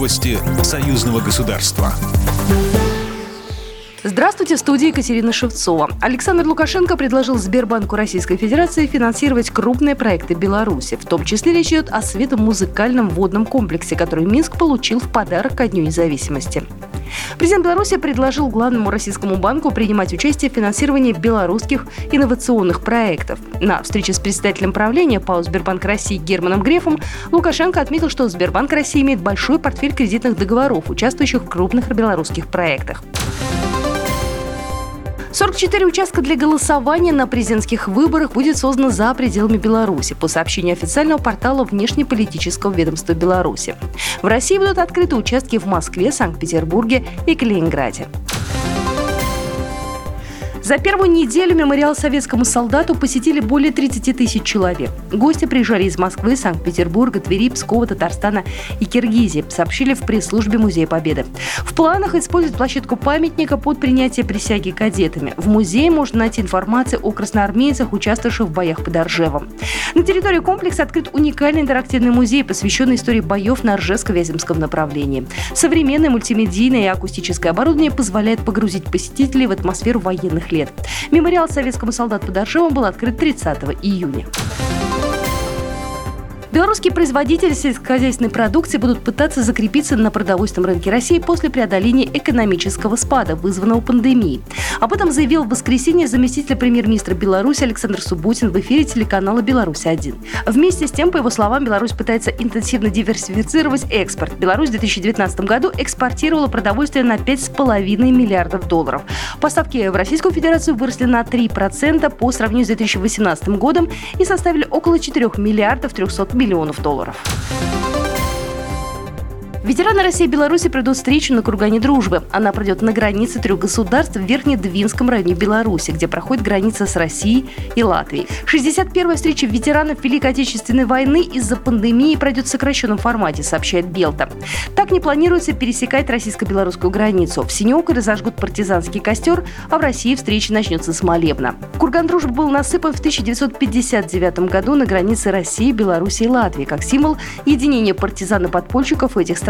Новости союзного государства. Здравствуйте, в студии Екатерина Шевцова. Александр Лукашенко предложил Сбербанку Российской Федерации финансировать крупные проекты Беларуси. В том числе речь идет о светомузыкальном водном комплексе, который Минск получил в подарок ко Дню независимости. Президент Беларуси предложил главному российскому банку принимать участие в финансировании белорусских инновационных проектов. На встрече с председателем правления ПАО «Сбербанк России» Германом Грефом Лукашенко отметил, что Сбербанк России имеет большой портфель кредитных договоров, участвующих в крупных белорусских проектах. 44 участка для голосования на президентских выборах будет создано за пределами Беларуси по сообщению официального портала внешнеполитического ведомства Беларуси. В России будут открыты участки в Москве, Санкт-Петербурге и Калининграде. За первую неделю мемориал советскому солдату посетили более 30 тысяч человек. Гости приезжали из Москвы, Санкт-Петербурга, Твери, Пскова, Татарстана и Киргизии, сообщили в пресс-службе Музея Победы. В планах использовать площадку памятника под принятие присяги кадетами. В музее можно найти информацию о красноармейцах, участвовавших в боях под Оржевом. На территории комплекса открыт уникальный интерактивный музей, посвященный истории боев на Ржевско-Вяземском направлении. Современное мультимедийное и акустическое оборудование позволяет погрузить посетителей в атмосферу военных лет. Мемориал советскому солдату под Оржевом был открыт 30 июня. Белорусские производители сельскохозяйственной продукции будут пытаться закрепиться на продовольственном рынке России после преодоления экономического спада, вызванного пандемией. Об этом заявил в воскресенье заместитель премьер-министра Беларуси Александр Субботин в эфире телеканала «Беларусь-1». Вместе с тем, по его словам, Беларусь пытается интенсивно диверсифицировать экспорт. Беларусь в 2019 году экспортировала продовольствие на 5,5 миллиардов долларов. Поставки в Российскую Федерацию выросли на 3% по сравнению с 2018 годом и составили около 4 миллиардов 300 миллионов долларов. Ветераны России и Беларуси пройдут встречу на Кургане Дружбы. Она пройдет на границе трех государств в Верхнедвинском районе Беларуси, где проходит граница с Россией и Латвией. 61-я встреча ветеранов Великой Отечественной войны из-за пандемии пройдет в сокращенном формате, сообщает Белта. Так не планируется пересекать российско-белорусскую границу. В Синеокой разожгут партизанский костер, а в России встреча начнется с молебна. Курган Дружбы был насыпан в 1959 году на границе России, Беларуси и Латвии как символ единения партизан и подпольщиков этих стран